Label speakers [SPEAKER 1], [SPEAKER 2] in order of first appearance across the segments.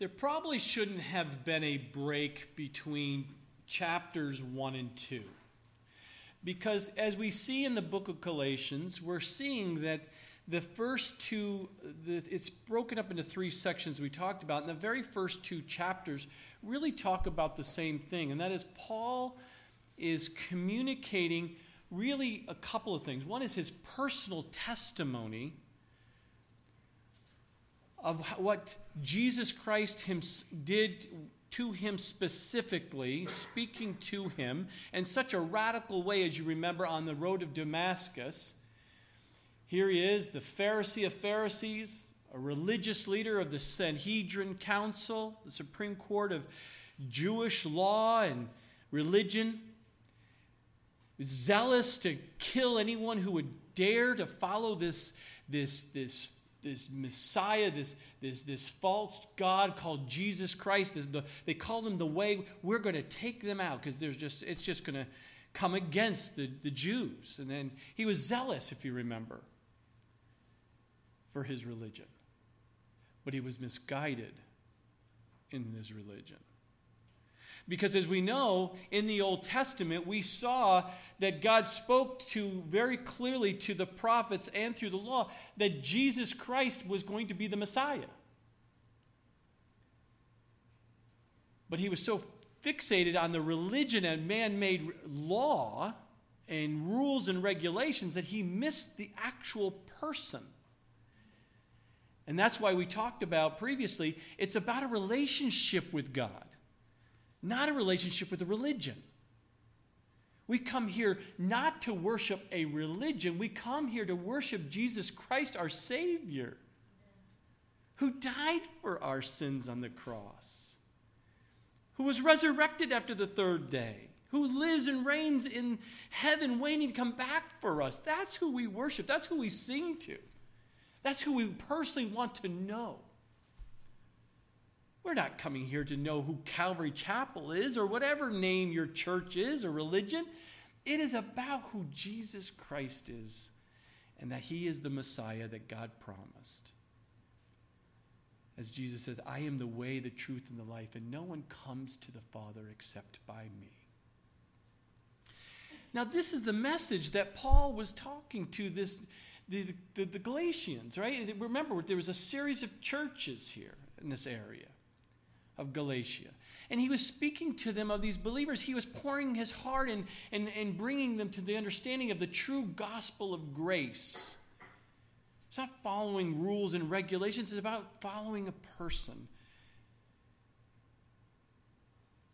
[SPEAKER 1] there probably shouldn't have been a break between chapters 1 and 2. Because as we see in the book of Galatians, we're seeing that the first two, it's broken up into three sections we talked about. And the very first two chapters really talk about the same thing, and that is Paul is communicating really a couple of things. One is his personal testimony of what Jesus Christ did to him specifically, speaking to him in such a radical way, as you remember on the road of Damascus. Here he is, the Pharisee of Pharisees, a religious leader of the Sanhedrin Council, the Supreme Court of Jewish law and religion, zealous to kill anyone who would dare to follow this, this, this this Messiah, this, this, this false God called Jesus Christ. The, the, they call him the way. We're going to take them out because there's just it's just going to come against the, the Jews. And then he was zealous, if you remember, for his religion. But he was misguided in his religion. Because as we know in the Old Testament, we saw that God spoke to very clearly to the prophets and through the law that Jesus Christ was going to be the Messiah. But he was so fixated on the religion and man made law and rules and regulations that he missed the actual person. And that's why we talked about previously it's about a relationship with God not a relationship with a religion. We come here not to worship a religion, we come here to worship Jesus Christ, our Savior, who died for our sins on the cross, who was resurrected after the third day, who lives and reigns in heaven, waiting to come back for us. That's who we worship, that's who we sing to, that's who we personally want to know. We're not coming here to know who Calvary Chapel is or whatever name your church is or religion. It is about who Jesus Christ is and that he is the Messiah that God promised. As Jesus says, I am the way, the truth, and the life, and no one comes to the Father except by me. Now, this is the message that Paul was talking to this, the, the, the Galatians, right? Remember, there was a series of churches here in this area of Galatia. And he was speaking to them of these believers. He was pouring his heart and, and, and bringing them to the understanding of the true gospel of grace. It's not following rules and regulations, it's about following a person.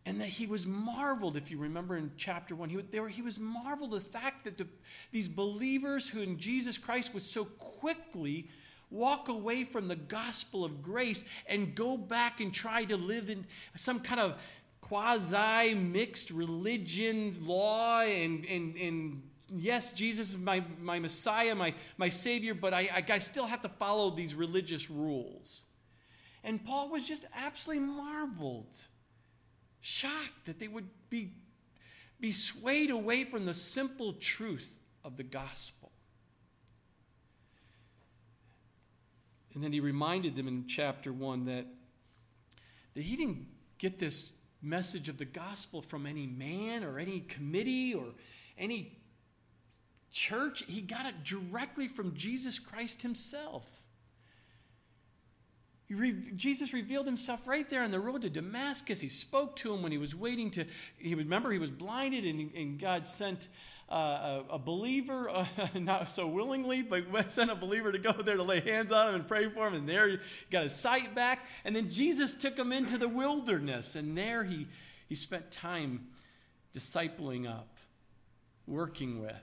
[SPEAKER 1] And that he was marveled, if you remember in chapter one, he, were, he was marveled at the fact that the, these believers who in Jesus Christ was so quickly walk away from the gospel of grace and go back and try to live in some kind of quasi mixed religion law and, and, and yes jesus is my, my messiah my, my savior but I, I, I still have to follow these religious rules. And paul was just absolutely marveled shocked that they would be, be swayed away from the simple truth of the gospel And then he reminded them in chapter 1 that, that he didn't get this message of the gospel from any man or any committee or any church. He got it directly from Jesus Christ himself. Re- Jesus revealed himself right there on the road to Damascus. He spoke to him when he was waiting to. He remember he was blinded, and, and God sent uh, a, a, believer, uh, not so willingly, but sent a believer to go there to lay hands on him and pray for him. And there he got his sight back. And then Jesus took him into the wilderness, and there he he spent time discipling up, working with,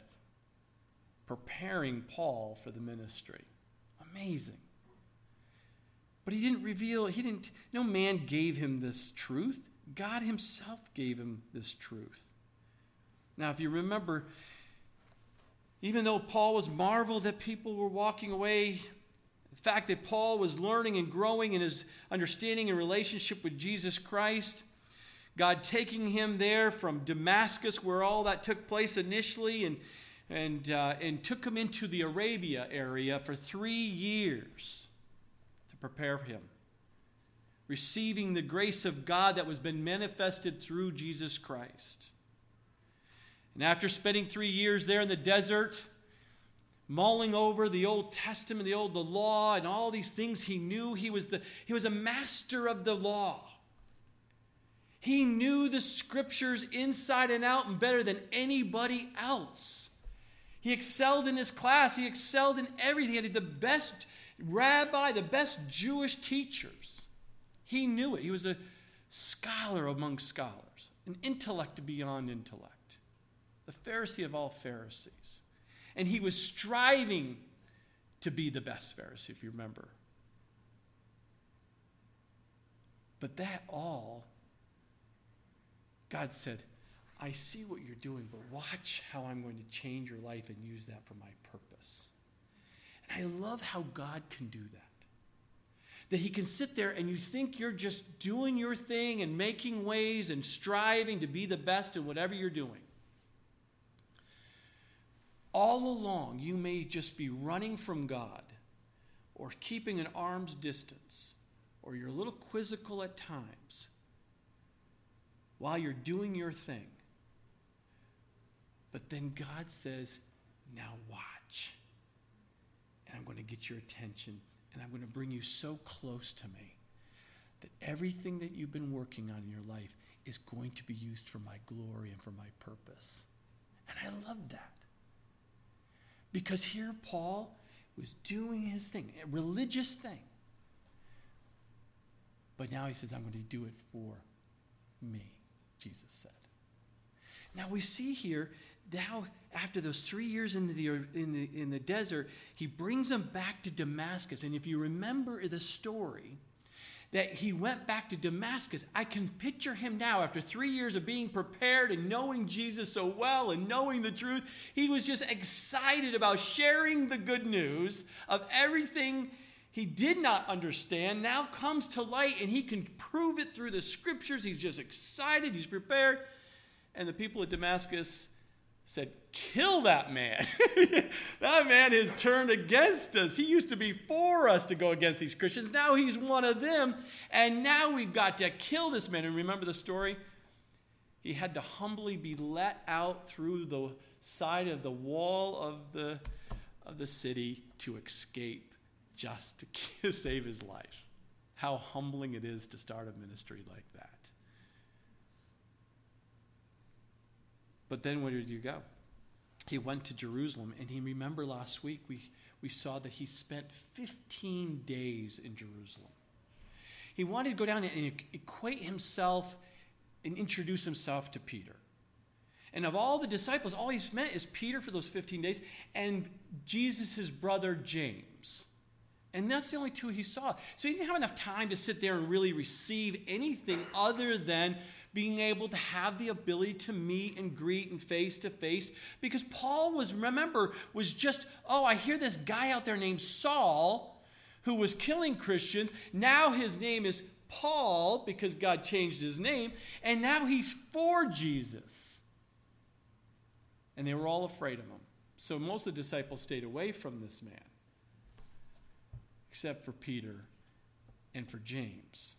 [SPEAKER 1] preparing Paul for the ministry. Amazing. But he didn't reveal, he didn't, no man gave him this truth. God himself gave him this truth. Now, if you remember, even though Paul was marveled that people were walking away, the fact that Paul was learning and growing in his understanding and relationship with Jesus Christ, God taking him there from Damascus, where all that took place initially, and, and, uh, and took him into the Arabia area for three years prepare him. receiving the grace of God that was been manifested through Jesus Christ. And after spending three years there in the desert, mulling over the Old Testament, the old the law, and all these things he knew, he was the he was a master of the law. He knew the scriptures inside and out and better than anybody else. He excelled in his class. He excelled in everything. He had the best rabbi, the best Jewish teachers. He knew it. He was a scholar among scholars, an intellect beyond intellect, the Pharisee of all Pharisees. And he was striving to be the best Pharisee, if you remember. But that all, God said, I see what you're doing, but watch how I'm going to change your life and use that for my purpose. And I love how God can do that. That He can sit there and you think you're just doing your thing and making ways and striving to be the best in whatever you're doing. All along, you may just be running from God or keeping an arm's distance, or you're a little quizzical at times while you're doing your thing. But then God says, Now watch. I'm going to get your attention, and I'm going to bring you so close to me that everything that you've been working on in your life is going to be used for my glory and for my purpose. And I love that. Because here Paul was doing his thing, a religious thing. But now he says, I'm going to do it for me, Jesus said. Now we see here now after those three years in the, in the, in the desert, he brings them back to Damascus. And if you remember the story, that he went back to Damascus. I can picture him now after three years of being prepared and knowing Jesus so well and knowing the truth. He was just excited about sharing the good news of everything he did not understand now comes to light and he can prove it through the scriptures. He's just excited, he's prepared. And the people of Damascus said, Kill that man. that man has turned against us. He used to be for us to go against these Christians. Now he's one of them. And now we've got to kill this man. And remember the story? He had to humbly be let out through the side of the wall of the, of the city to escape just to save his life. How humbling it is to start a ministry like that. But then where did you go? He went to Jerusalem, and he remember last week we, we saw that he spent 15 days in Jerusalem. He wanted to go down and equate himself and introduce himself to Peter. And of all the disciples, all he's met is Peter for those 15 days and Jesus' brother James. And that's the only two he saw. So he didn't have enough time to sit there and really receive anything other than being able to have the ability to meet and greet and face to face. Because Paul was, remember, was just, oh, I hear this guy out there named Saul who was killing Christians. Now his name is Paul because God changed his name. And now he's for Jesus. And they were all afraid of him. So most of the disciples stayed away from this man, except for Peter and for James.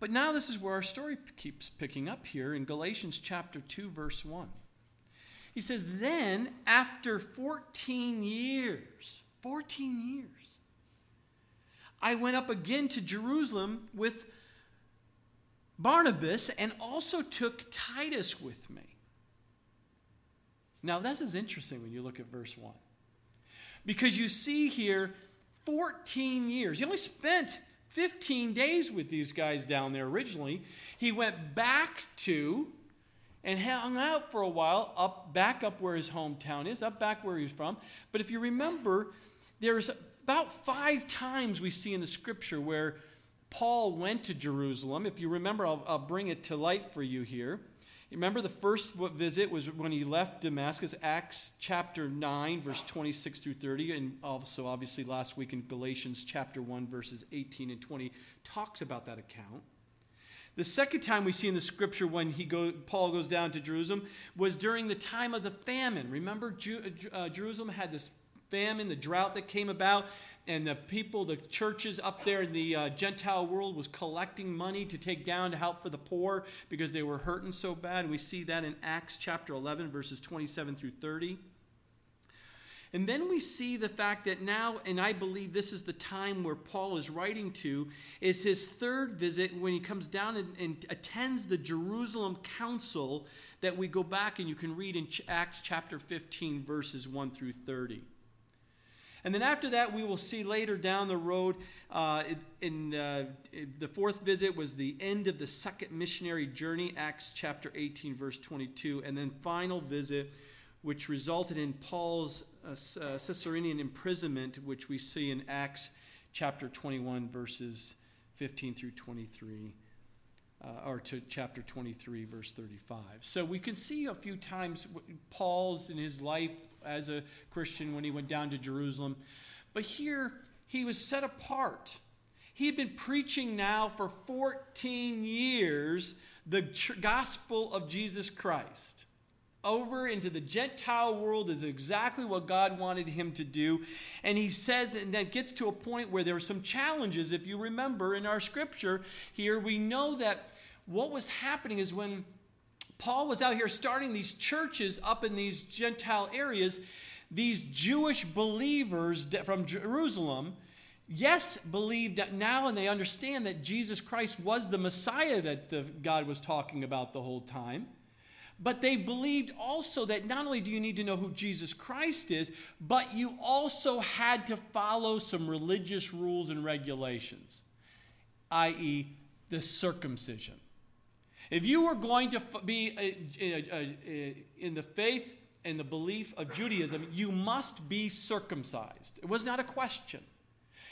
[SPEAKER 1] But now this is where our story keeps picking up here in Galatians chapter 2, verse 1. He says, Then, after 14 years, 14 years, I went up again to Jerusalem with Barnabas and also took Titus with me. Now, this is interesting when you look at verse 1. Because you see here 14 years. He only spent 15 days with these guys down there originally. He went back to and hung out for a while up back up where his hometown is, up back where he's from. But if you remember, there's about five times we see in the scripture where Paul went to Jerusalem. If you remember, I'll, I'll bring it to light for you here. Remember, the first visit was when he left Damascus, Acts chapter 9, verse 26 through 30, and also, obviously, last week in Galatians chapter 1, verses 18 and 20, talks about that account. The second time we see in the scripture when he go, Paul goes down to Jerusalem was during the time of the famine. Remember, uh, Jerusalem had this famine, the drought that came about, and the people, the churches up there in the uh, Gentile world was collecting money to take down to help for the poor because they were hurting so bad. And we see that in Acts chapter 11, verses 27 through 30. And then we see the fact that now, and I believe this is the time where Paul is writing to, is his third visit when he comes down and, and attends the Jerusalem council that we go back and you can read in Acts chapter 15, verses 1 through 30. And then after that, we will see later down the road, uh, in uh, the fourth visit was the end of the second missionary journey, Acts chapter 18, verse 22. And then final visit, which resulted in Paul's uh, uh Caesarean imprisonment, which we see in Acts chapter 21, verses 15 through 23. Uh, or to chapter 23, verse 35. So we can see a few times Paul's in his life as a Christian when he went down to Jerusalem. But here, he was set apart. He had been preaching now for 14 years the gospel of Jesus Christ. Over into the Gentile world is exactly what God wanted him to do. And he says, and that gets to a point where there are some challenges. If you remember in our scripture here, we know that what was happening is when Paul was out here starting these churches up in these Gentile areas. These Jewish believers from Jerusalem, yes, believed that now and they understand that Jesus Christ was the Messiah that the, God was talking about the whole time. But they believed also that not only do you need to know who Jesus Christ is, but you also had to follow some religious rules and regulations, i.e., the circumcision. If you were going to be in the faith and the belief of Judaism, you must be circumcised. It was not a question.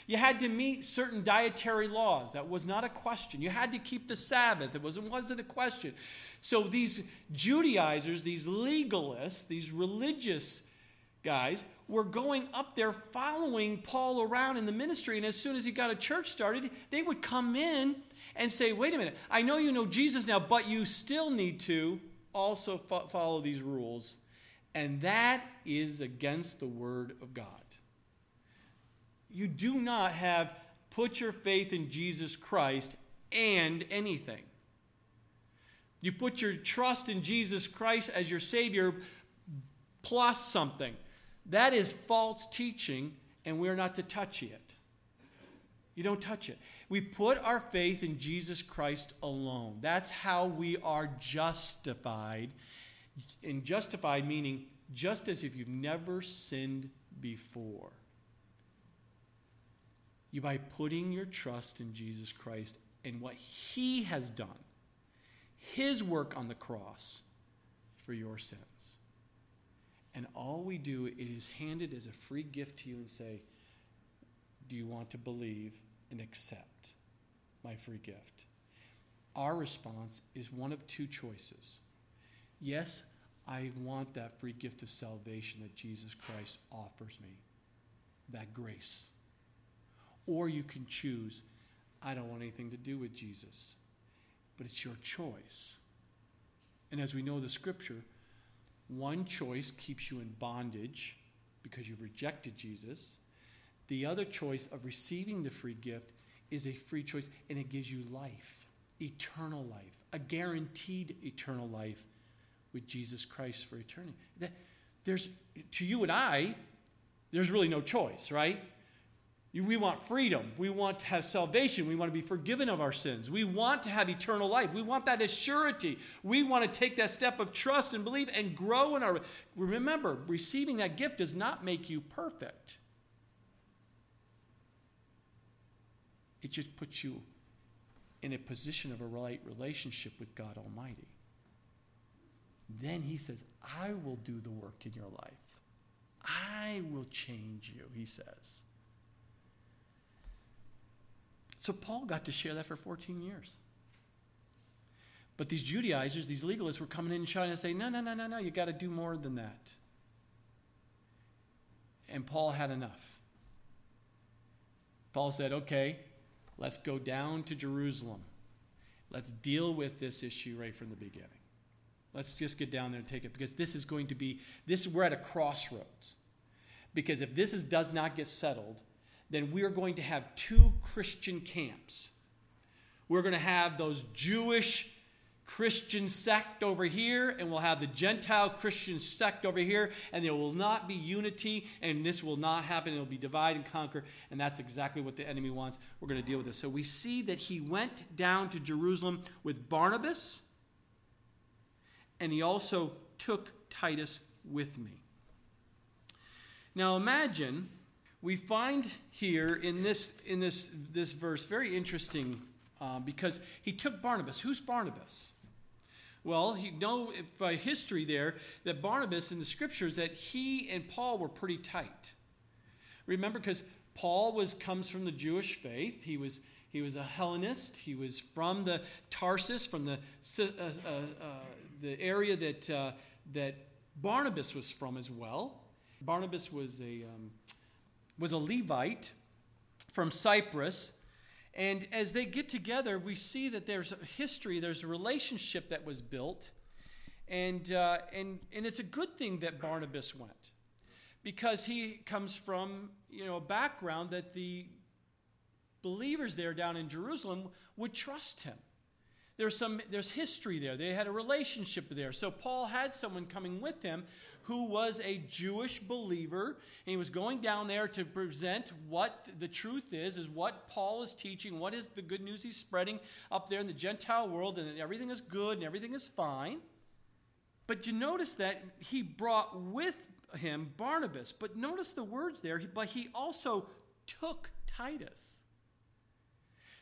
[SPEAKER 1] You had to meet certain dietary laws. That was not a question. You had to keep the Sabbath. It wasn't, wasn't a question. So these Judaizers, these legalists, these religious guys were going up there following Paul around in the ministry. And as soon as he got a church started, they would come in and say, wait a minute, I know you know Jesus now, but you still need to also fo- follow these rules. And that is against the Word of God. You do not have put your faith in Jesus Christ and anything. You put your trust in Jesus Christ as your Savior plus something. That is false teaching, and we're not to touch it. You don't touch it. We put our faith in Jesus Christ alone. That's how we are justified. And justified meaning just as if you've never sinned before. You by putting your trust in Jesus Christ and what he has done, his work on the cross for your sins. And all we do, it is handed as a free gift to you and say, Do you want to believe? And accept my free gift. Our response is one of two choices. Yes, I want that free gift of salvation that Jesus Christ offers me, that grace. Or you can choose, I don't want anything to do with Jesus. But it's your choice. And as we know the scripture, one choice keeps you in bondage because you've rejected Jesus, the other choice of receiving the free gift is a free choice, and it gives you life, eternal life, a guaranteed eternal life with Jesus Christ for eternity. That, there's, to you and I, there's really no choice, right? We want freedom. We want to have salvation. We want to be forgiven of our sins. We want to have eternal life. We want that assurity. We want to take that step of trust and believe and grow in our. Remember, receiving that gift does not make you perfect. It just puts you in a position of a right relationship with God Almighty. Then he says, I will do the work in your life. I will change you, he says. So Paul got to share that for 14 years. But these Judaizers, these legalists, were coming in and trying to say, no, no, no, no, no, you got to do more than that. And Paul had enough. Paul said, okay, Let's go down to Jerusalem. Let's deal with this issue right from the beginning. Let's just get down there and take it because this is going to be this we're at a crossroads. Because if this is, does not get settled, then we are going to have two Christian camps. We're going to have those Jewish Christian sect over here, and we'll have the Gentile Christian sect over here, and there will not be unity, and this will not happen. It'll be divide and conquer, and that's exactly what the enemy wants. We're going to deal with this. So we see that he went down to Jerusalem with Barnabas, and he also took Titus with me. Now imagine we find here in this in this this verse very interesting uh, because he took Barnabas. Who's Barnabas? Well, you know by history there that Barnabas in the scriptures that he and Paul were pretty tight. Remember, because Paul was comes from the Jewish faith. He was he was a Hellenist. He was from the Tarsus, from the uh, uh, uh, the area that uh, that Barnabas was from as well. Barnabas was a um, was a Levite from Cyprus, and as they get together, we see that there's a history, there's a relationship that was built. And, uh, and, and it's a good thing that Barnabas went because he comes from you know, a background that the believers there down in Jerusalem would trust him there's some there's history there. They had a relationship there. So paul had someone coming with him who was a jewish believer and he was going down there to present what the truth is is what paul is teaching what is the good news he's spreading up there in the gentile world and everything is good and everything is fine. But you notice that he brought with him barnabas. But notice the words there but he also took titus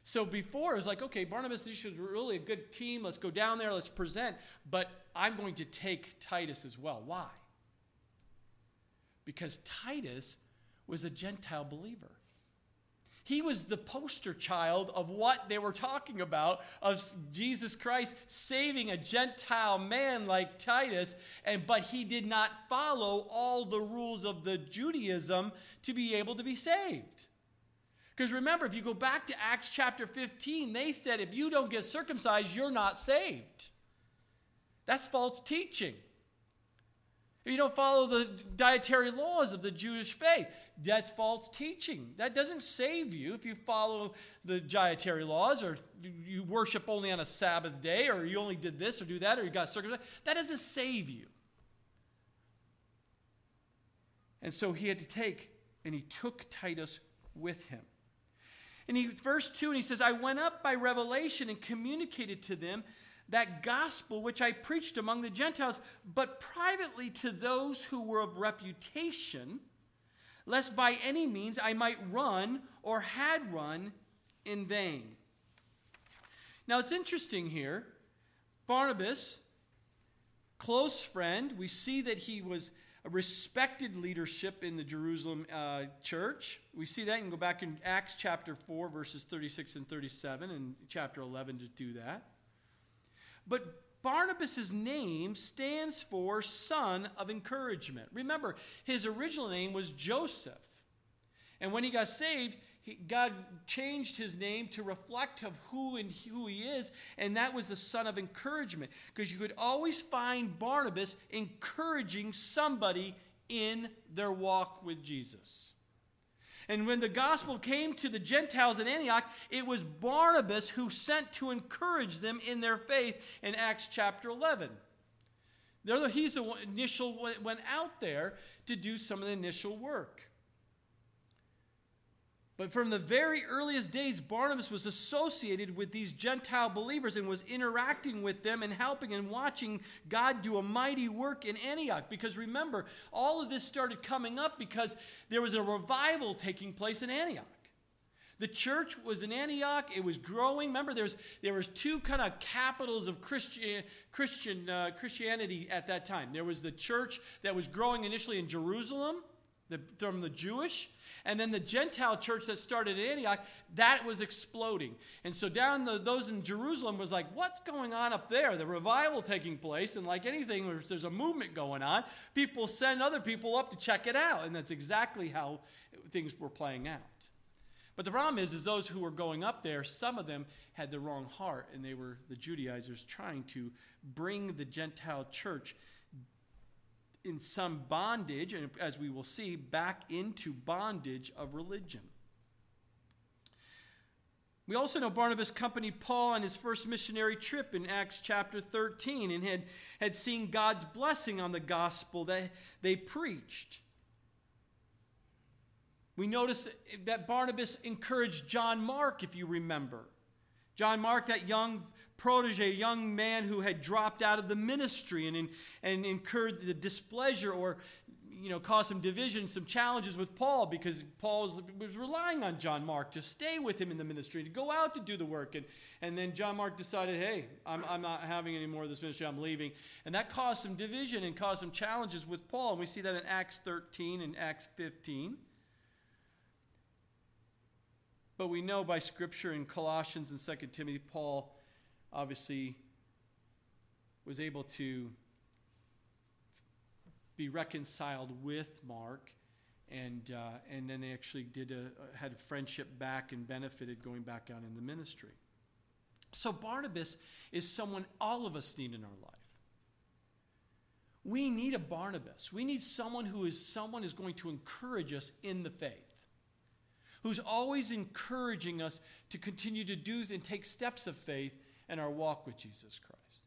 [SPEAKER 1] so before it was like, okay, Barnabas, this is really a good team. Let's go down there, let's present. But I'm going to take Titus as well. Why? Because Titus was a Gentile believer. He was the poster child of what they were talking about of Jesus Christ saving a Gentile man like Titus, and but he did not follow all the rules of the Judaism to be able to be saved. Because remember, if you go back to Acts chapter 15, they said if you don't get circumcised, you're not saved. That's false teaching. If you don't follow the dietary laws of the Jewish faith, that's false teaching. That doesn't save you if you follow the dietary laws or you worship only on a Sabbath day or you only did this or do that or you got circumcised. That doesn't save you. And so he had to take, and he took Titus with him. And he, verse 2, and he says, I went up by revelation and communicated to them that gospel which I preached among the Gentiles, but privately to those who were of reputation, lest by any means I might run or had run in vain. Now it's interesting here. Barnabas, close friend, we see that he was respected leadership in the Jerusalem uh, church. We see that. You can go back in Acts chapter 4, verses 36 and 37, and chapter 11 to do that. But Barnabas' name stands for son of encouragement. Remember, his original name was Joseph. And when he got saved, he, God changed his name to reflect of who and who he is, and that was the son of encouragement. Because you could always find Barnabas encouraging somebody in their walk with Jesus. And when the gospel came to the Gentiles in Antioch, it was Barnabas who sent to encourage them in their faith in Acts chapter 11. He's the initial went out there to do some of the initial work. But from the very earliest days, Barnabas was associated with these Gentile believers and was interacting with them and helping and watching God do a mighty work in Antioch. Because remember, all of this started coming up because there was a revival taking place in Antioch. The church was in Antioch. It was growing. Remember, there's, there was two kind of capitals of Christian, Christian uh, Christianity at that time. There was the church that was growing initially in Jerusalem the, from the Jewish, and then the Gentile church that started in Antioch, that was exploding. And so down the, those in Jerusalem was like, what's going on up there? The revival taking place, and like anything, there's a movement going on. People send other people up to check it out, and that's exactly how things were playing out. But the problem is, is those who were going up there, some of them had the wrong heart, and they were the Judaizers trying to bring the Gentile church in some bondage, and as we will see, back into bondage of religion. We also know Barnabas accompanied Paul on his first missionary trip in Acts chapter 13 and had, had seen God's blessing on the gospel that they preached. We notice that Barnabas encouraged John Mark, if you remember. John Mark, that young protege, a young man who had dropped out of the ministry and, and incurred the displeasure or you know, caused some division, some challenges with Paul because Paul was, relying on John Mark to stay with him in the ministry, to go out to do the work. And, and then John Mark decided, hey, I'm, I'm not having any more of this ministry, I'm leaving. And that caused some division and caused some challenges with Paul. And we see that in Acts 13 and Acts 15. But we know by Scripture in Colossians and 2 Timothy, Paul obviously was able to be reconciled with Mark, and uh, and then they actually did a, had a friendship back and benefited going back out in the ministry. So Barnabas is someone all of us need in our life. We need a Barnabas. We need someone who is someone is going to encourage us in the faith. Who's always encouraging us to continue to do and take steps of faith in our walk with Jesus Christ.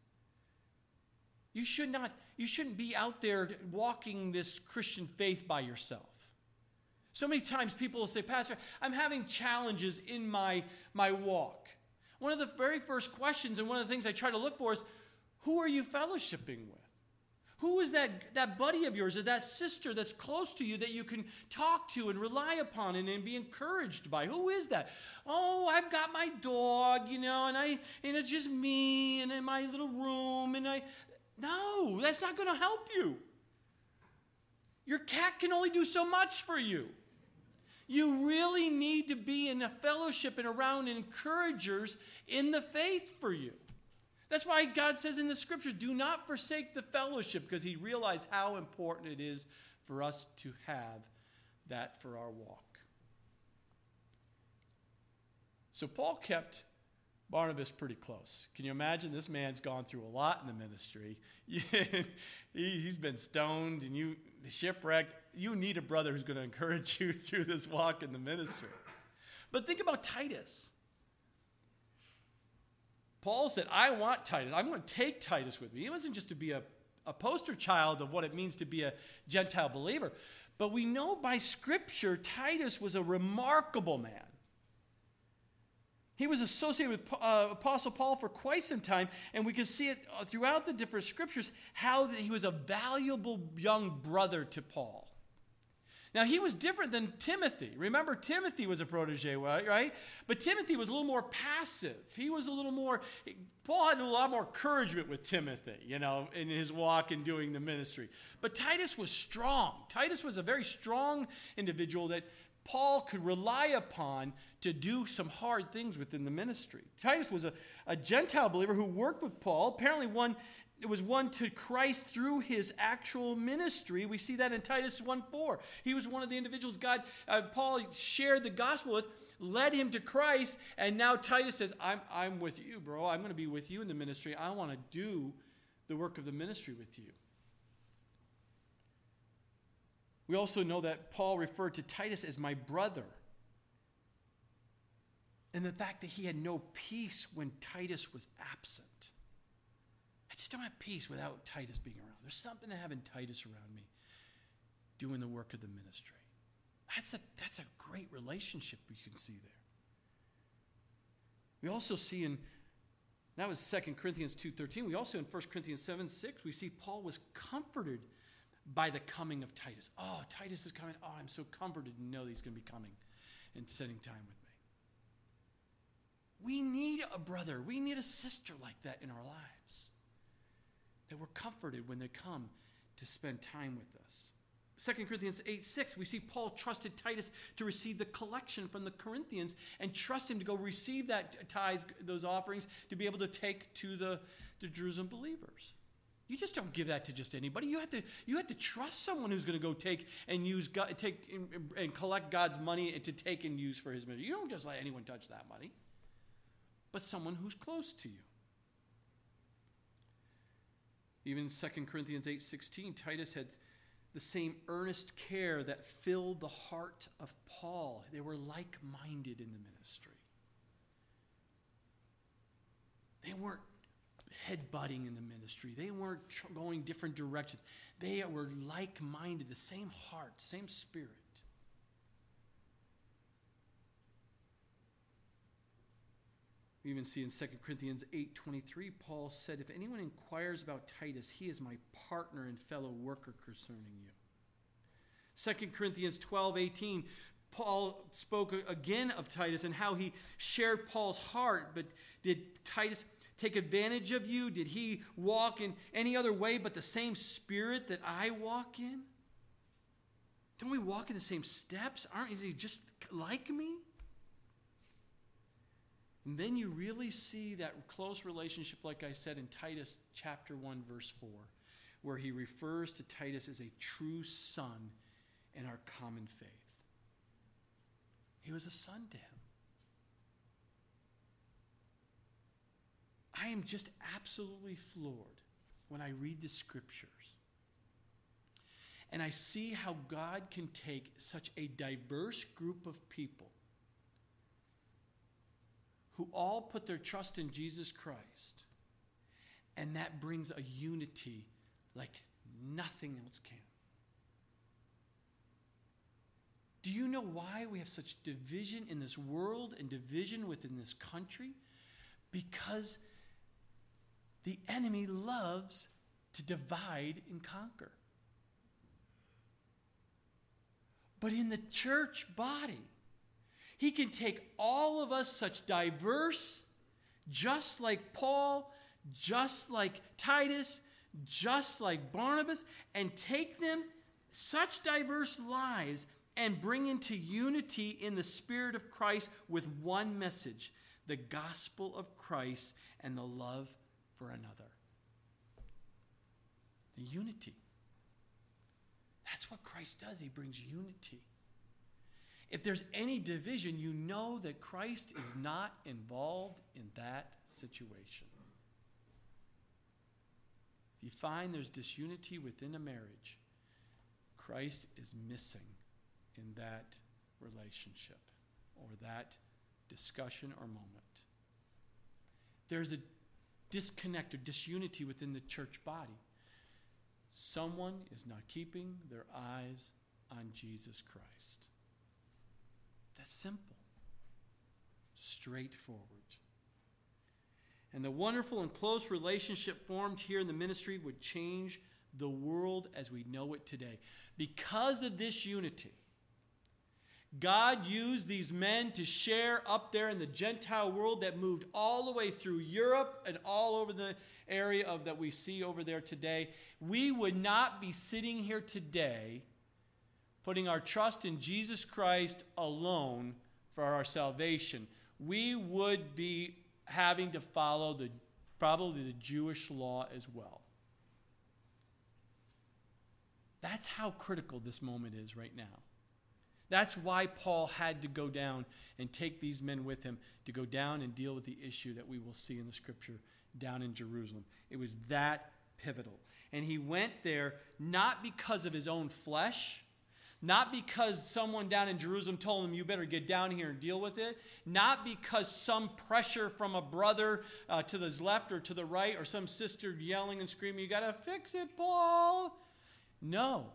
[SPEAKER 1] You should not you shouldn't be out there walking this Christian faith by yourself. So many times people will say, Pastor, I'm having challenges in my, my walk. One of the very first questions and one of the things I try to look for is who are you fellowshipping with? Who is that, that buddy of yours or that sister that's close to you that you can talk to and rely upon and, and be encouraged by? Who is that? Oh, I've got my dog, you know, and I and it's just me and in my little room and I no, that's not going to help you. Your cat can only do so much for you. You really need to be in a fellowship and around encouragers in the faith for you. That's why God says in the scriptures, do not forsake the fellowship, because he realized how important it is for us to have that for our walk. So Paul kept Barnabas pretty close. Can you imagine? This man's gone through a lot in the ministry. He's been stoned and you shipwrecked. You need a brother who's going to encourage you through this walk in the ministry. But think about Titus. Paul said, I want Titus. I'm going to take Titus with me. He wasn't just to be a, a poster child of what it means to be a Gentile believer, but we know by Scripture Titus was a remarkable man. He was associated with uh, Apostle Paul for quite some time, and we can see it uh, throughout the different scriptures how he was a valuable young brother to Paul. Now, he was different than Timothy. Remember, Timothy was a protege, right? But Timothy was a little more passive. He was a little more, Paul had a lot more encouragement with Timothy, you know, in his walk and doing the ministry. But Titus was strong. Titus was a very strong individual that Paul could rely upon to do some hard things within the ministry. Titus was a, a Gentile believer who worked with Paul, apparently one it was one to Christ through his actual ministry. We see that in Titus 1:4. He was one of the individuals God uh, Paul shared the gospel with, led him to Christ, and now Titus says, "I'm I'm with you, bro. I'm going to be with you in the ministry. I want to do the work of the ministry with you." We also know that Paul referred to Titus as my brother. And the fact that he had no peace when Titus was absent. Just don't have peace without Titus being around. There's something to having Titus around me doing the work of the ministry. That's a, that's a great relationship we can see there. We also see in that was 2 Corinthians 2.13. We also in 1 Corinthians 7, 6, we see Paul was comforted by the coming of Titus. Oh, Titus is coming. Oh, I'm so comforted to know that he's going to be coming and spending time with me. We need a brother, we need a sister like that in our lives. That we're comforted when they come to spend time with us. 2 Corinthians 8 6, we see Paul trusted Titus to receive the collection from the Corinthians and trust him to go receive that tithes, those offerings, to be able to take to the, the Jerusalem believers. You just don't give that to just anybody. You have to, you have to trust someone who's going to go take and use God, take and, and collect God's money to take and use for His ministry. You don't just let anyone touch that money, but someone who's close to you. Even 2 Corinthians 8:16, Titus had the same earnest care that filled the heart of Paul. They were like minded in the ministry. They weren't headbutting in the ministry, they weren't going different directions. They were like minded, the same heart, same spirit. We even see in 2 Corinthians 8:23 Paul said if anyone inquires about Titus he is my partner and fellow worker concerning you. 2 Corinthians 12:18 Paul spoke again of Titus and how he shared Paul's heart but did Titus take advantage of you? Did he walk in any other way but the same spirit that I walk in? Don't we walk in the same steps? Aren't he just like me? And then you really see that close relationship, like I said in Titus chapter 1, verse 4, where he refers to Titus as a true son in our common faith. He was a son to him. I am just absolutely floored when I read the scriptures and I see how God can take such a diverse group of people who all put their trust in Jesus Christ. And that brings a unity like nothing else can. Do you know why we have such division in this world and division within this country? Because the enemy loves to divide and conquer. But in the church body, he can take all of us, such diverse, just like Paul, just like Titus, just like Barnabas, and take them, such diverse lives, and bring into unity in the Spirit of Christ with one message the gospel of Christ and the love for another. The unity. That's what Christ does. He brings unity. If there's any division, you know that Christ is not involved in that situation. If you find there's disunity within a marriage, Christ is missing in that relationship or that discussion or moment. There's a disconnect or disunity within the church body. Someone is not keeping their eyes on Jesus Christ. That's simple, straightforward. And the wonderful and close relationship formed here in the ministry would change the world as we know it today. Because of this unity, God used these men to share up there in the Gentile world that moved all the way through Europe and all over the area of that we see over there today. We would not be sitting here today putting our trust in Jesus Christ alone for our salvation, we would be having to follow the probably the Jewish law as well. That's how critical this moment is right now. That's why Paul had to go down and take these men with him to go down and deal with the issue that we will see in the scripture down in Jerusalem. It was that pivotal. And he went there not because of his own flesh, not because someone down in Jerusalem told him, you better get down here and deal with it. Not because some pressure from a brother uh, to the left or to the right, or some sister yelling and screaming, you got to fix it, Paul. No.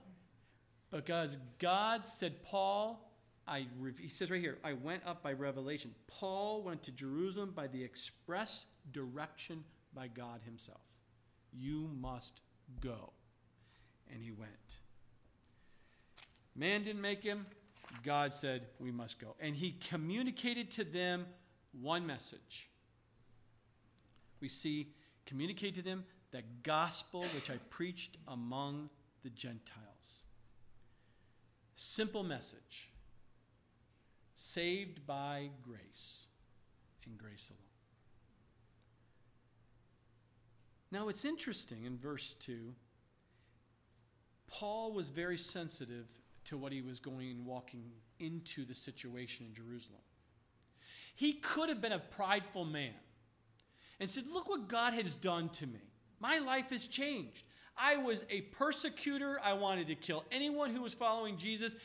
[SPEAKER 1] Because God said, Paul, I, he says right here, I went up by revelation. Paul went to Jerusalem by the express direction by God himself. You must go. And he went. Man didn't make him. God said, We must go. And he communicated to them one message. We see, communicate to them the gospel which I preached among the Gentiles. Simple message saved by grace and grace alone. Now it's interesting in verse 2, Paul was very sensitive to what he was going and walking into the situation in Jerusalem. He could have been a prideful man and said, Look what God has done to me. My life has changed. I was a persecutor. I wanted to kill anyone who was following Jesus.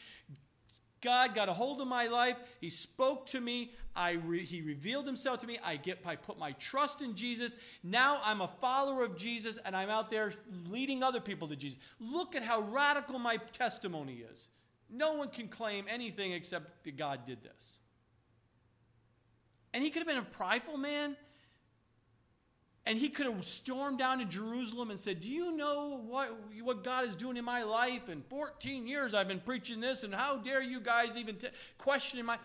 [SPEAKER 1] God got a hold of my life. He spoke to me. I re- he revealed himself to me. I get I put my trust in Jesus. Now I'm a follower of Jesus and I'm out there leading other people to Jesus. Look at how radical my testimony is. No one can claim anything except that God did this. And he could have been a prideful man. And he could have stormed down to Jerusalem and said, Do you know what, what God is doing in my life? In 14 years I've been preaching this, and how dare you guys even t- question my.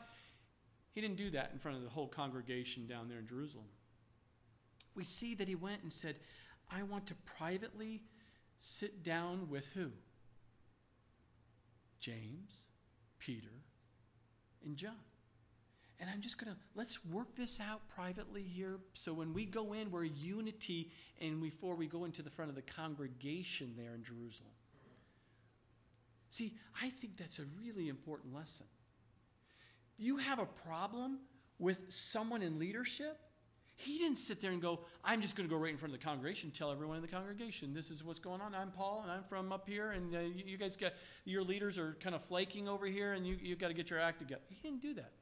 [SPEAKER 1] He didn't do that in front of the whole congregation down there in Jerusalem. We see that he went and said, I want to privately sit down with who? James, Peter, and John. And I'm just going to, let's work this out privately here. So when we go in, we're unity, and before we go into the front of the congregation there in Jerusalem. See, I think that's a really important lesson. You have a problem with someone in leadership? He didn't sit there and go, I'm just going to go right in front of the congregation and tell everyone in the congregation, this is what's going on. I'm Paul, and I'm from up here, and uh, you, guys got, your leaders are kind of flaking over here, and you, you've got to get your act together. He didn't do that.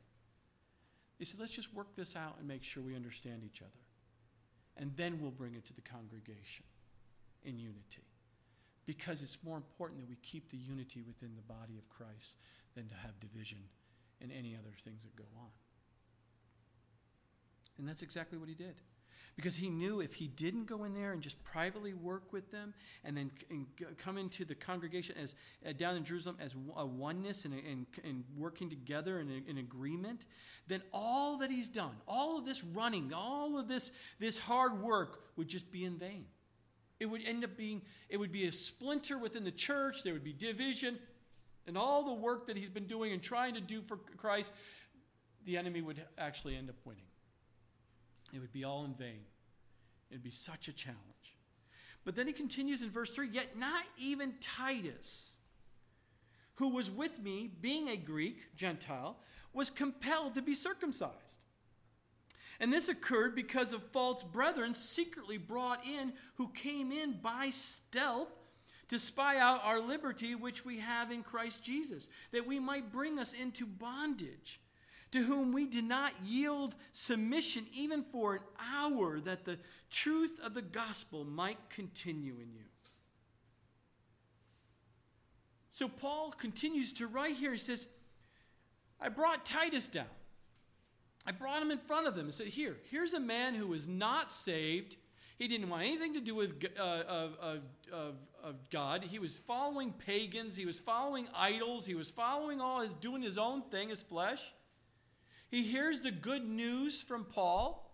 [SPEAKER 1] He said, let's just work this out and make sure we understand each other. And then we'll bring it to the congregation in unity. Because it's more important that we keep the unity within the body of Christ than to have division and any other things that go on. And that's exactly what he did. Because he knew if he didn't go in there and just privately work with them and then and come into the congregation as uh, down in Jerusalem as a oneness and, and, and working together in, in agreement, then all that he's done, all of this running, all of this, this hard work would just be in vain. It would end up being, it would be a splinter within the church, there would be division, and all the work that he's been doing and trying to do for Christ, the enemy would actually end up winning. It would be all in vain. It would be such a challenge. But then he continues in verse 3 Yet not even Titus, who was with me, being a Greek, Gentile, was compelled to be circumcised. And this occurred because of false brethren secretly brought in who came in by stealth to spy out our liberty which we have in Christ Jesus, that we might bring us into bondage to whom we did not yield submission even for an hour, that the truth of the gospel might continue in you. So Paul continues to write here. He says, I brought Titus down. I brought him in front of them and said, Here, here's a man who was not saved. He didn't want anything to do with uh, of, of, of God. He was following pagans. He was following idols. He was following all his, doing his own thing, his flesh. He hears the good news from Paul.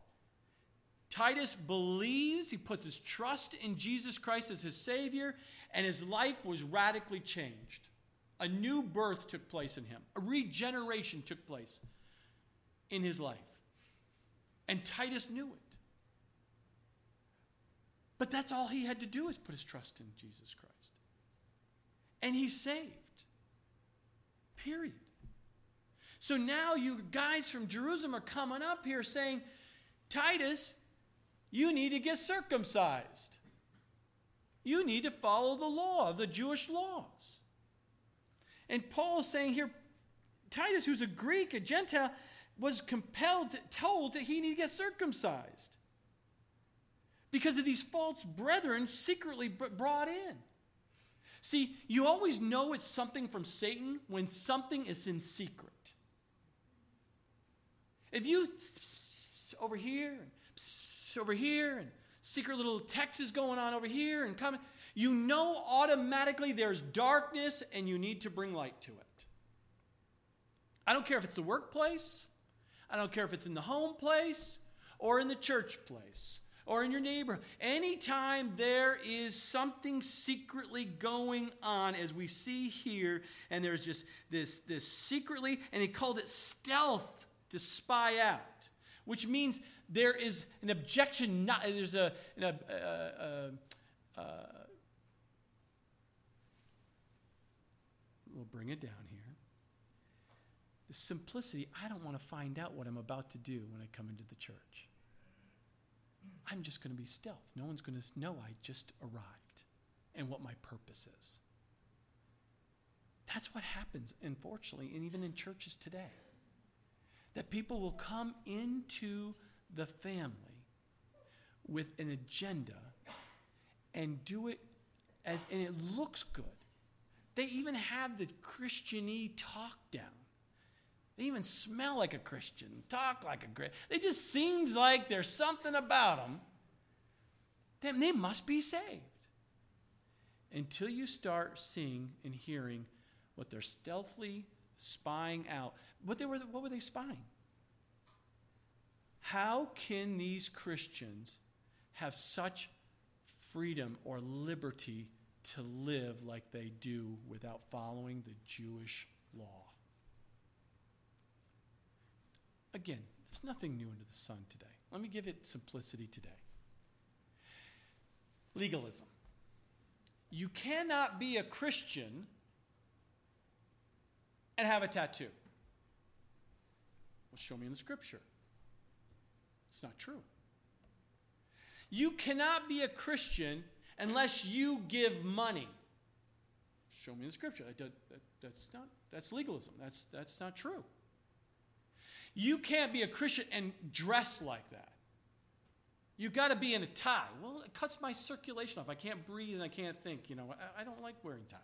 [SPEAKER 1] Titus believes, he puts his trust in Jesus Christ as his Savior, and his life was radically changed. A new birth took place in him, a regeneration took place in his life. And Titus knew it. But that's all he had to do is put his trust in Jesus Christ. And he's saved. Period. So now you guys from Jerusalem are coming up here saying, Titus, you need to get circumcised. You need to follow the law, of the Jewish laws. And Paul is saying here, Titus, who's a Greek, a Gentile, was compelled, told that he needed to get circumcised because of these false brethren secretly brought in. See, you always know it's something from Satan when something is in secret. If you over here and over here and secret little text is going on over here and coming, you know automatically there's darkness and you need to bring light to it. I don't care if it's the workplace, I don't care if it's in the home place or in the church place or in your neighborhood. Anytime there is something secretly going on, as we see here, and there's just this, this secretly, and he called it stealth to spy out, which means there is an objection, not, there's a, an, a, a, a, we'll bring it down here. The simplicity, I don't want to find out what I'm about to do when I come into the church. I'm just going to be stealth. No one's going to know I just arrived and what my purpose is. That's what happens, unfortunately, and even in churches today. That people will come into the family with an agenda and do it as, and it looks good. They even have the Christianese talk down. They even smell like a Christian, talk like a Christian. It just seems like there's something about them. Then they must be saved. Until you start seeing and hearing what they're stealthily spying out. What, they were, what were they spying? How can these Christians have such freedom or liberty to live like they do without following the Jewish law? Again, there's nothing new under the sun today. Let me give it simplicity today. Legalism. You cannot be a Christian and have a tattoo. Well, show me in the scripture. It's not true. You cannot be a Christian unless you give money. Show me in the scripture. That, that, that's, not, that's legalism. That's, that's not true. You can't be a Christian and dress like that. You've got to be in a tie. Well, it cuts my circulation off. I can't breathe and I can't think. You know, I, I don't like wearing ties.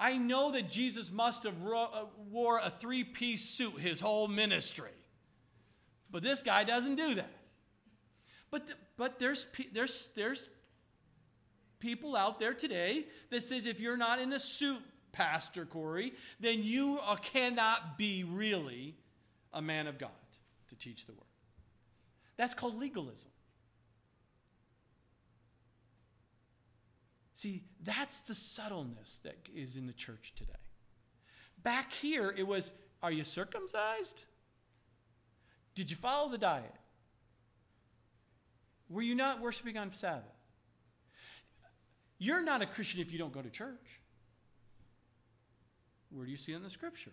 [SPEAKER 1] I know that Jesus must have uh, wore a three-piece suit his whole ministry. But this guy doesn't do that. But, but there's, there's, there's people out there today that says if you're not in a suit, Pastor Corey, then you cannot be really a man of God to teach the word. That's called legalism. See, that's the subtleness that is in the church today. Back here, it was Are you circumcised? Did you follow the diet? Were you not worshiping on Sabbath? You're not a Christian if you don't go to church. Where do you see it in the scripture?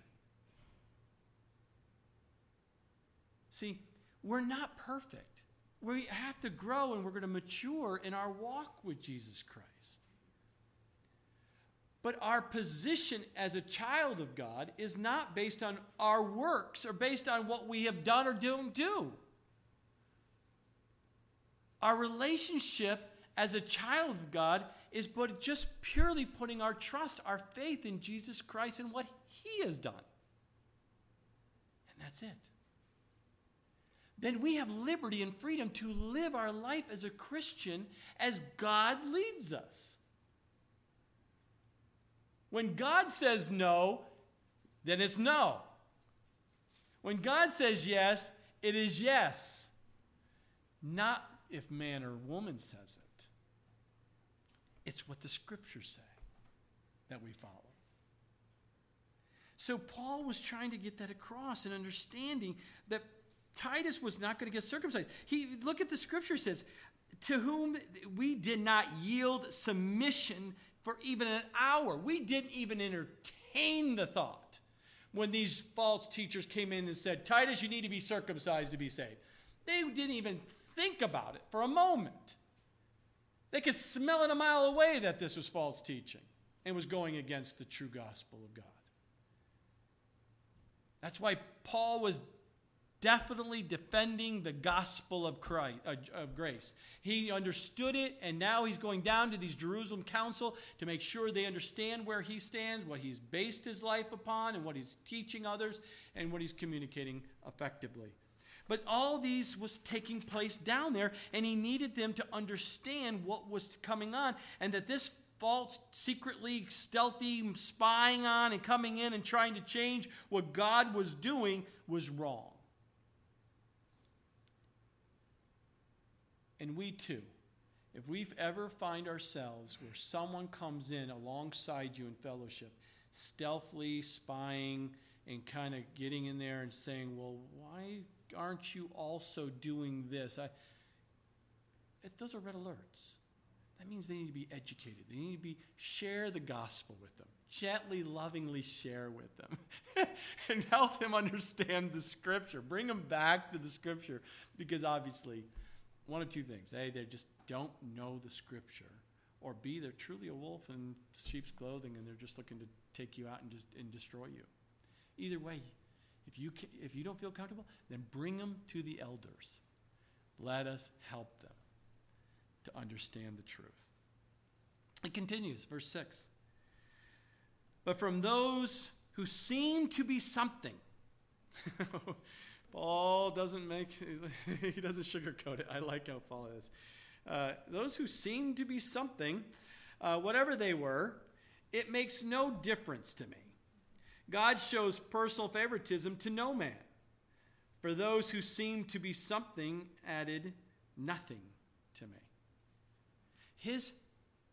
[SPEAKER 1] See, we're not perfect. We have to grow and we're going to mature in our walk with Jesus Christ. But our position as a child of God is not based on our works or based on what we have done or don't do. Our relationship as a child of God is but just purely putting our trust, our faith in Jesus Christ and what He has done. And that's it. Then we have liberty and freedom to live our life as a Christian as God leads us. When God says no, then it's no. When God says yes, it is yes. Not if man or woman says it. It's what the scriptures say that we follow. So Paul was trying to get that across and understanding that Titus was not going to get circumcised. He look at the scripture says, to whom we did not yield submission for even an hour. We didn't even entertain the thought when these false teachers came in and said, Titus, you need to be circumcised to be saved. They didn't even think about it for a moment. They could smell it a mile away that this was false teaching and was going against the true gospel of God. That's why Paul was definitely defending the gospel of Christ uh, of grace. He understood it and now he's going down to these Jerusalem council to make sure they understand where he stands, what he's based his life upon and what he's teaching others and what he's communicating effectively. But all these was taking place down there and he needed them to understand what was coming on and that this false, secretly, stealthy spying on and coming in and trying to change what God was doing was wrong. And we too, if we've ever find ourselves where someone comes in alongside you in fellowship, stealthily spying and kind of getting in there and saying, Well, why aren't you also doing this? I, it, those are red alerts. That means they need to be educated. They need to be share the gospel with them. Gently, lovingly share with them and help them understand the scripture. Bring them back to the scripture because obviously one of two things. A, they just don't know the scripture, or B, they're truly a wolf in sheep's clothing and they're just looking to take you out and, just, and destroy you. Either way, if you, can, if you don't feel comfortable, then bring them to the elders. Let us help them to understand the truth. It continues, verse 6. But from those who seem to be something, Paul doesn't make, he doesn't sugarcoat it. I like how Paul is. Uh, those who seem to be something, uh, whatever they were, it makes no difference to me. God shows personal favoritism to no man. For those who seem to be something added nothing to me. His,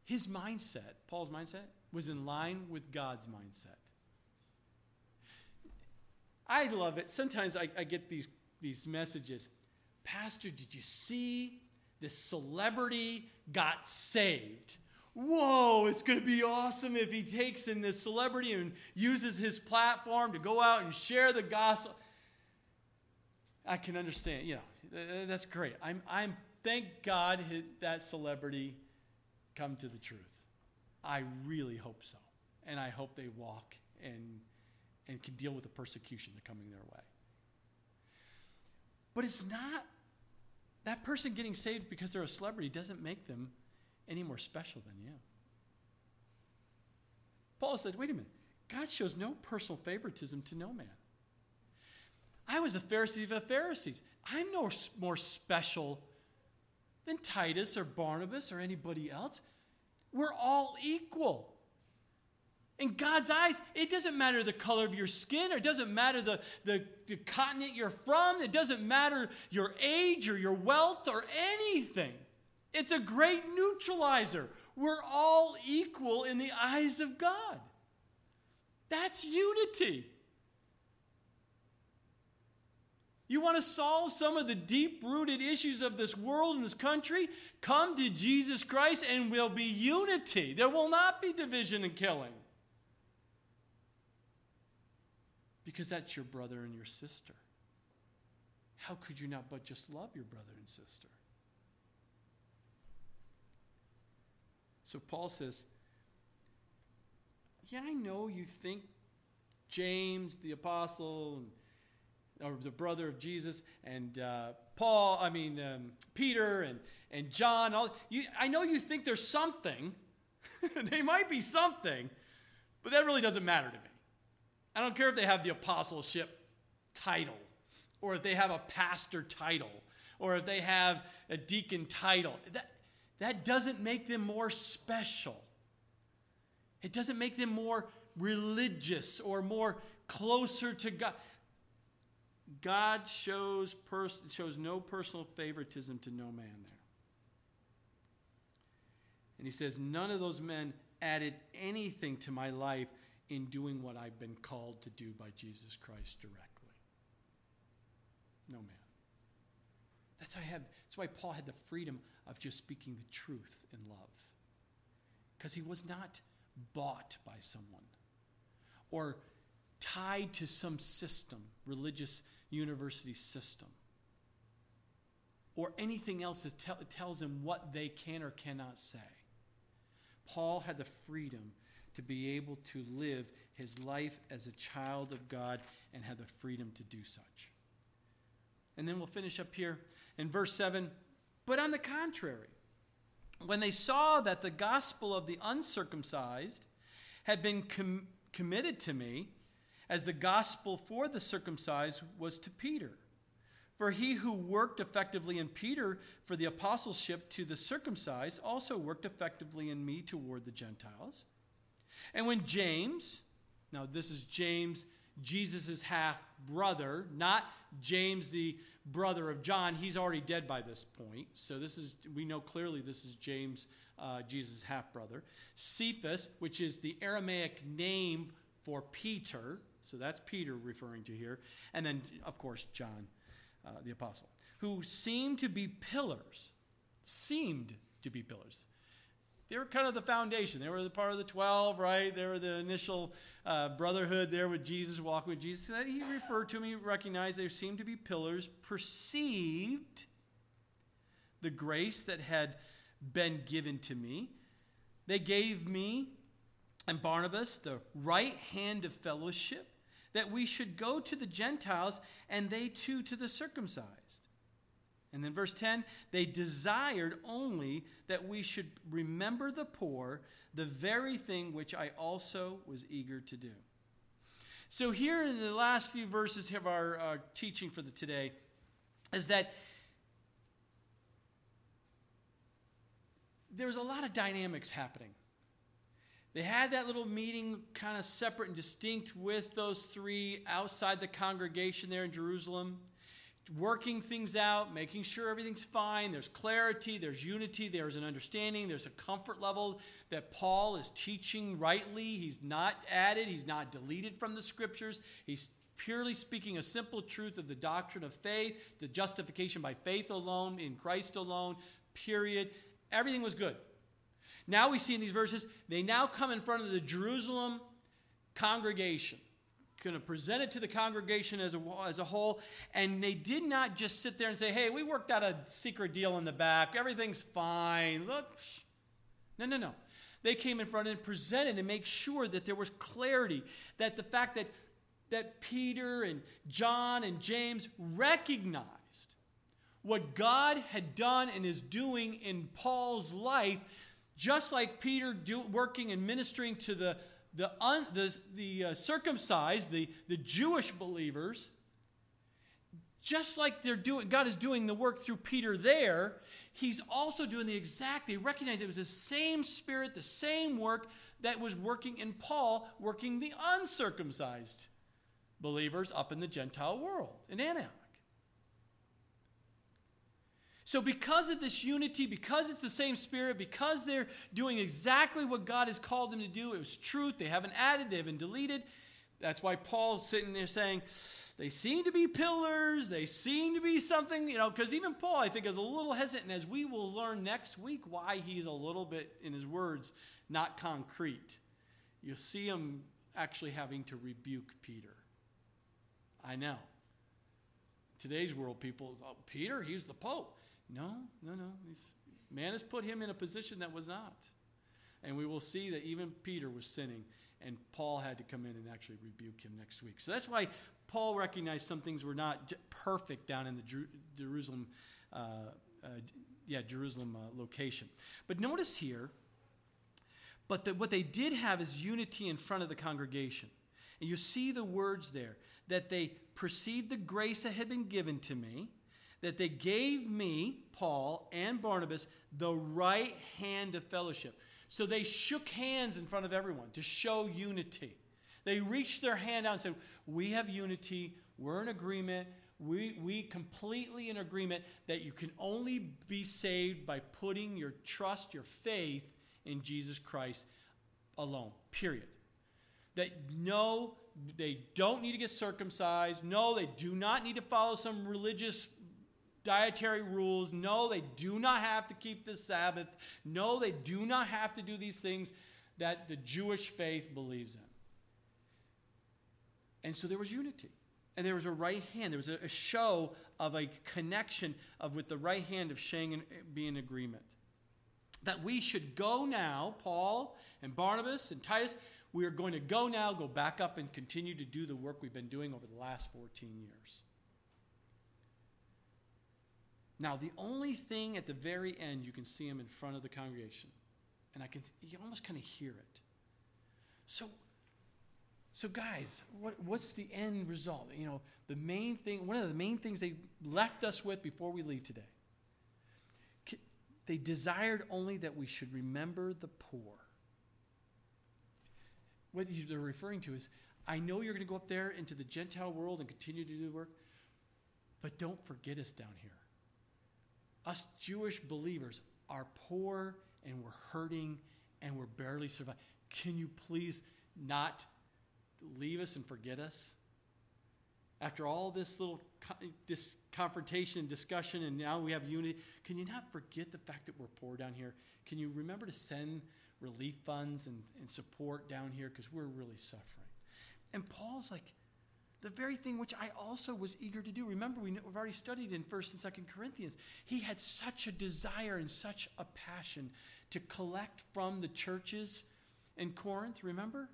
[SPEAKER 1] his mindset, Paul's mindset, was in line with God's mindset. I love it. Sometimes I, I get these, these messages Pastor, did you see this celebrity got saved? Whoa, it's going to be awesome if he takes in this celebrity and uses his platform to go out and share the gospel. I can understand, you know, that's great. I'm, I'm thank God that celebrity come to the truth. I really hope so. And I hope they walk and, and can deal with the persecution that's coming their way. But it's not that person getting saved because they're a celebrity doesn't make them any more special than you. Paul said, wait a minute. God shows no personal favoritism to no man. I was a Pharisee of the Pharisees. I'm no more special than Titus or Barnabas or anybody else. We're all equal. In God's eyes, it doesn't matter the color of your skin, or it doesn't matter the, the, the, continent you're from, it doesn't matter your age or your wealth or anything. It's a great neutralizer. We're all equal in the eyes of God. That's unity. You want to solve some of the deep rooted issues of this world and this country? Come to Jesus Christ and will be unity. There will not be division and killing. Because that's your brother and your sister. How could you not but just love your brother and sister? So Paul says, Yeah, I know you think James, the apostle, and or the brother of Jesus, and uh, Paul, I mean, um, Peter and, and John. All, you, I know you think there's something. they might be something, but that really doesn't matter to me. I don't care if they have the apostleship title, or if they have a pastor title, or if they have a deacon title. That, that doesn't make them more special. It doesn't make them more religious or more closer to God. God shows, pers- shows no personal favoritism to no man there. And he says, None of those men added anything to my life in doing what I've been called to do by Jesus Christ directly. No man. That's, I had, that's why Paul had the freedom of just speaking the truth in love. Because he was not bought by someone or tied to some system, religious university system or anything else that tell, tells him what they can or cannot say. Paul had the freedom to be able to live his life as a child of God and have the freedom to do such. And then we'll finish up here in verse 7. But on the contrary, when they saw that the gospel of the uncircumcised had been com- committed to me, as the gospel for the circumcised was to Peter. For he who worked effectively in Peter for the apostleship to the circumcised also worked effectively in me toward the Gentiles. And when James, now this is James, Jesus' half brother, not James, the brother of John. He's already dead by this point. So this is, we know clearly this is James, uh, Jesus' half brother. Cephas, which is the Aramaic name for Peter, so that's Peter referring to here. And then, of course, John, uh, the apostle, who seemed to be pillars. Seemed to be pillars. They were kind of the foundation. They were the part of the 12, right? They were the initial uh, brotherhood there with Jesus, walking with Jesus. That he referred to me, recognized they seemed to be pillars, perceived the grace that had been given to me. They gave me and Barnabas the right hand of fellowship, that we should go to the Gentiles and they too to the circumcised. And then verse 10 they desired only that we should remember the poor, the very thing which I also was eager to do. So, here in the last few verses of our, our teaching for the today, is that there's a lot of dynamics happening. They had that little meeting kind of separate and distinct with those three outside the congregation there in Jerusalem, working things out, making sure everything's fine. There's clarity, there's unity, there's an understanding, there's a comfort level that Paul is teaching rightly. He's not added, he's not deleted from the scriptures. He's purely speaking a simple truth of the doctrine of faith, the justification by faith alone, in Christ alone, period. Everything was good. Now we see in these verses, they now come in front of the Jerusalem congregation. Going to present it to the congregation as a, as a whole. And they did not just sit there and say, hey, we worked out a secret deal in the back. Everything's fine. Look. No, no, no. They came in front and presented and make sure that there was clarity, that the fact that, that Peter and John and James recognized what God had done and is doing in Paul's life just like Peter do, working and ministering to the, the, un, the, the uh, circumcised, the, the Jewish believers, just like they're doing, God is doing the work through Peter there, he's also doing the exact, they recognize it was the same spirit, the same work that was working in Paul, working the uncircumcised believers up in the Gentile world in Antioch. So, because of this unity, because it's the same spirit, because they're doing exactly what God has called them to do, it was truth. They haven't added, they haven't deleted. That's why Paul's sitting there saying, they seem to be pillars, they seem to be something, you know, because even Paul, I think, is a little hesitant, as we will learn next week why he's a little bit, in his words, not concrete. You'll see him actually having to rebuke Peter. I know. Today's world, people, oh, Peter, he's the Pope. No, no, no. He's, man has put him in a position that was not. And we will see that even Peter was sinning, and Paul had to come in and actually rebuke him next week. So that's why Paul recognized some things were not perfect down in the Jerusalem, uh, uh, yeah, Jerusalem uh, location. But notice here, but the, what they did have is unity in front of the congregation. And you see the words there that they perceived the grace that had been given to me that they gave me, Paul and Barnabas, the right hand of fellowship. So they shook hands in front of everyone to show unity. They reached their hand out and said, We have unity. We're in agreement. We, we completely in agreement that you can only be saved by putting your trust, your faith in Jesus Christ alone. Period. That no, they don't need to get circumcised. No, they do not need to follow some religious dietary rules. No, they do not have to keep the Sabbath. No, they do not have to do these things that the Jewish faith believes in. And so there was unity. And there was a right hand. There was a, show of a connection of with the right hand of Shang and eh, be in agreement. That we should go now, Paul and Barnabas and Titus, we are going to go now, go back up and continue to do the work we've been doing over the last 14 years. Now, the only thing at the very end, you can see him in front of the congregation. And I can, you almost kind of hear it. So, so guys, what, what's the end result? You know, the main thing, one of the main things they left us with before we leave today. They desired only that we should remember the poor. What they're referring to is, I know you're going to go up there into the Gentile world and continue to do the work, but don't forget us down here us Jewish believers are poor and we're hurting and we're barely surviving. Can you please not leave us and forget us? After all this little this confrontation and discussion, and now we have unity, can you not forget the fact that we're poor down here? Can you remember to send relief funds and, and support down here? Because we're really suffering. And Paul's like, the very thing which I also was eager to do. Remember, we, have already studied in 1st and 2nd Corinthians. He had such a desire and such a passion to collect from the churches in Corinth, remember?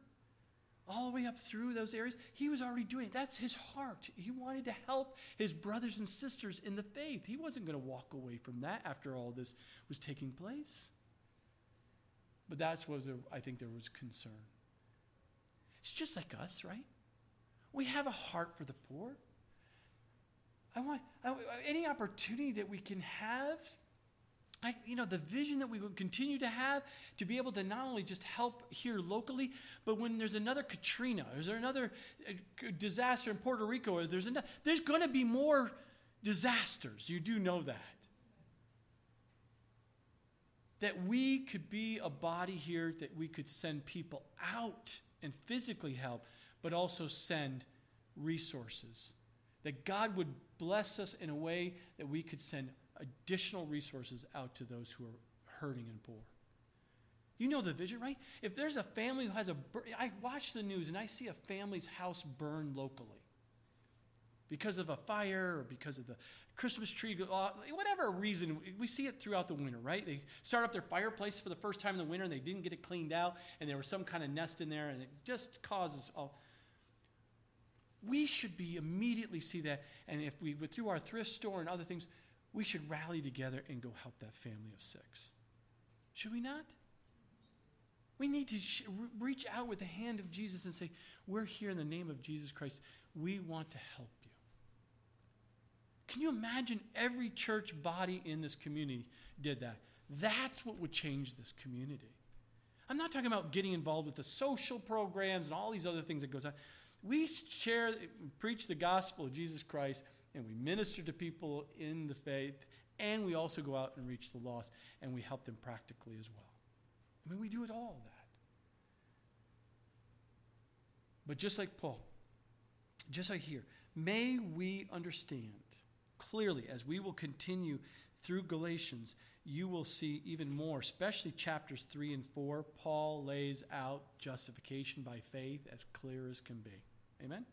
[SPEAKER 1] All the way up through those areas. He was already doing it. That's his heart. He wanted to help his brothers and sisters in the faith. He wasn't going to walk away from that after all this was taking place. But that's what I think there was concern. It's just like us, right? We have a heart for the poor. I want I, any opportunity that we can have. I, you know, the vision that we would continue to have to be able to not only just help here locally, but when there's another Katrina, is there another uh, disaster in Puerto Rico, or there's there's going to be more disasters. You do know that. That we could be a body here that we could send people out and physically help, but also send resources. That God would bless us in a way that we could send additional resources out to those who are hurting and poor. You know the vision, right? If there's a family who has a, I watch the news and I see a family's house burn locally because of a fire or because of the Christmas tree, uh, whatever reason, we see it throughout the winter, right? They start up their fireplace for the first time in the winter and they didn't get it cleaned out and there was some kind of nest in there and it just causes all we should be immediately see that. And if we, through our thrift store and other things, we should rally together and go help that family of six. Should we not? We need to sh- reach out with the hand of Jesus and say, We're here in the name of Jesus Christ. We want to help you. Can you imagine every church body in this community did that? That's what would change this community. I'm not talking about getting involved with the social programs and all these other things that goes on. We share, preach the gospel of Jesus Christ, and we minister to people in the faith, and we also go out and reach the lost, and we help them practically as well. I mean, we do it all that. But just like Paul, just like here, may we understand clearly as we will continue through Galatians, you will see even more, especially chapters 3 and 4. Paul lays out justification by faith as clear as can be. Amen?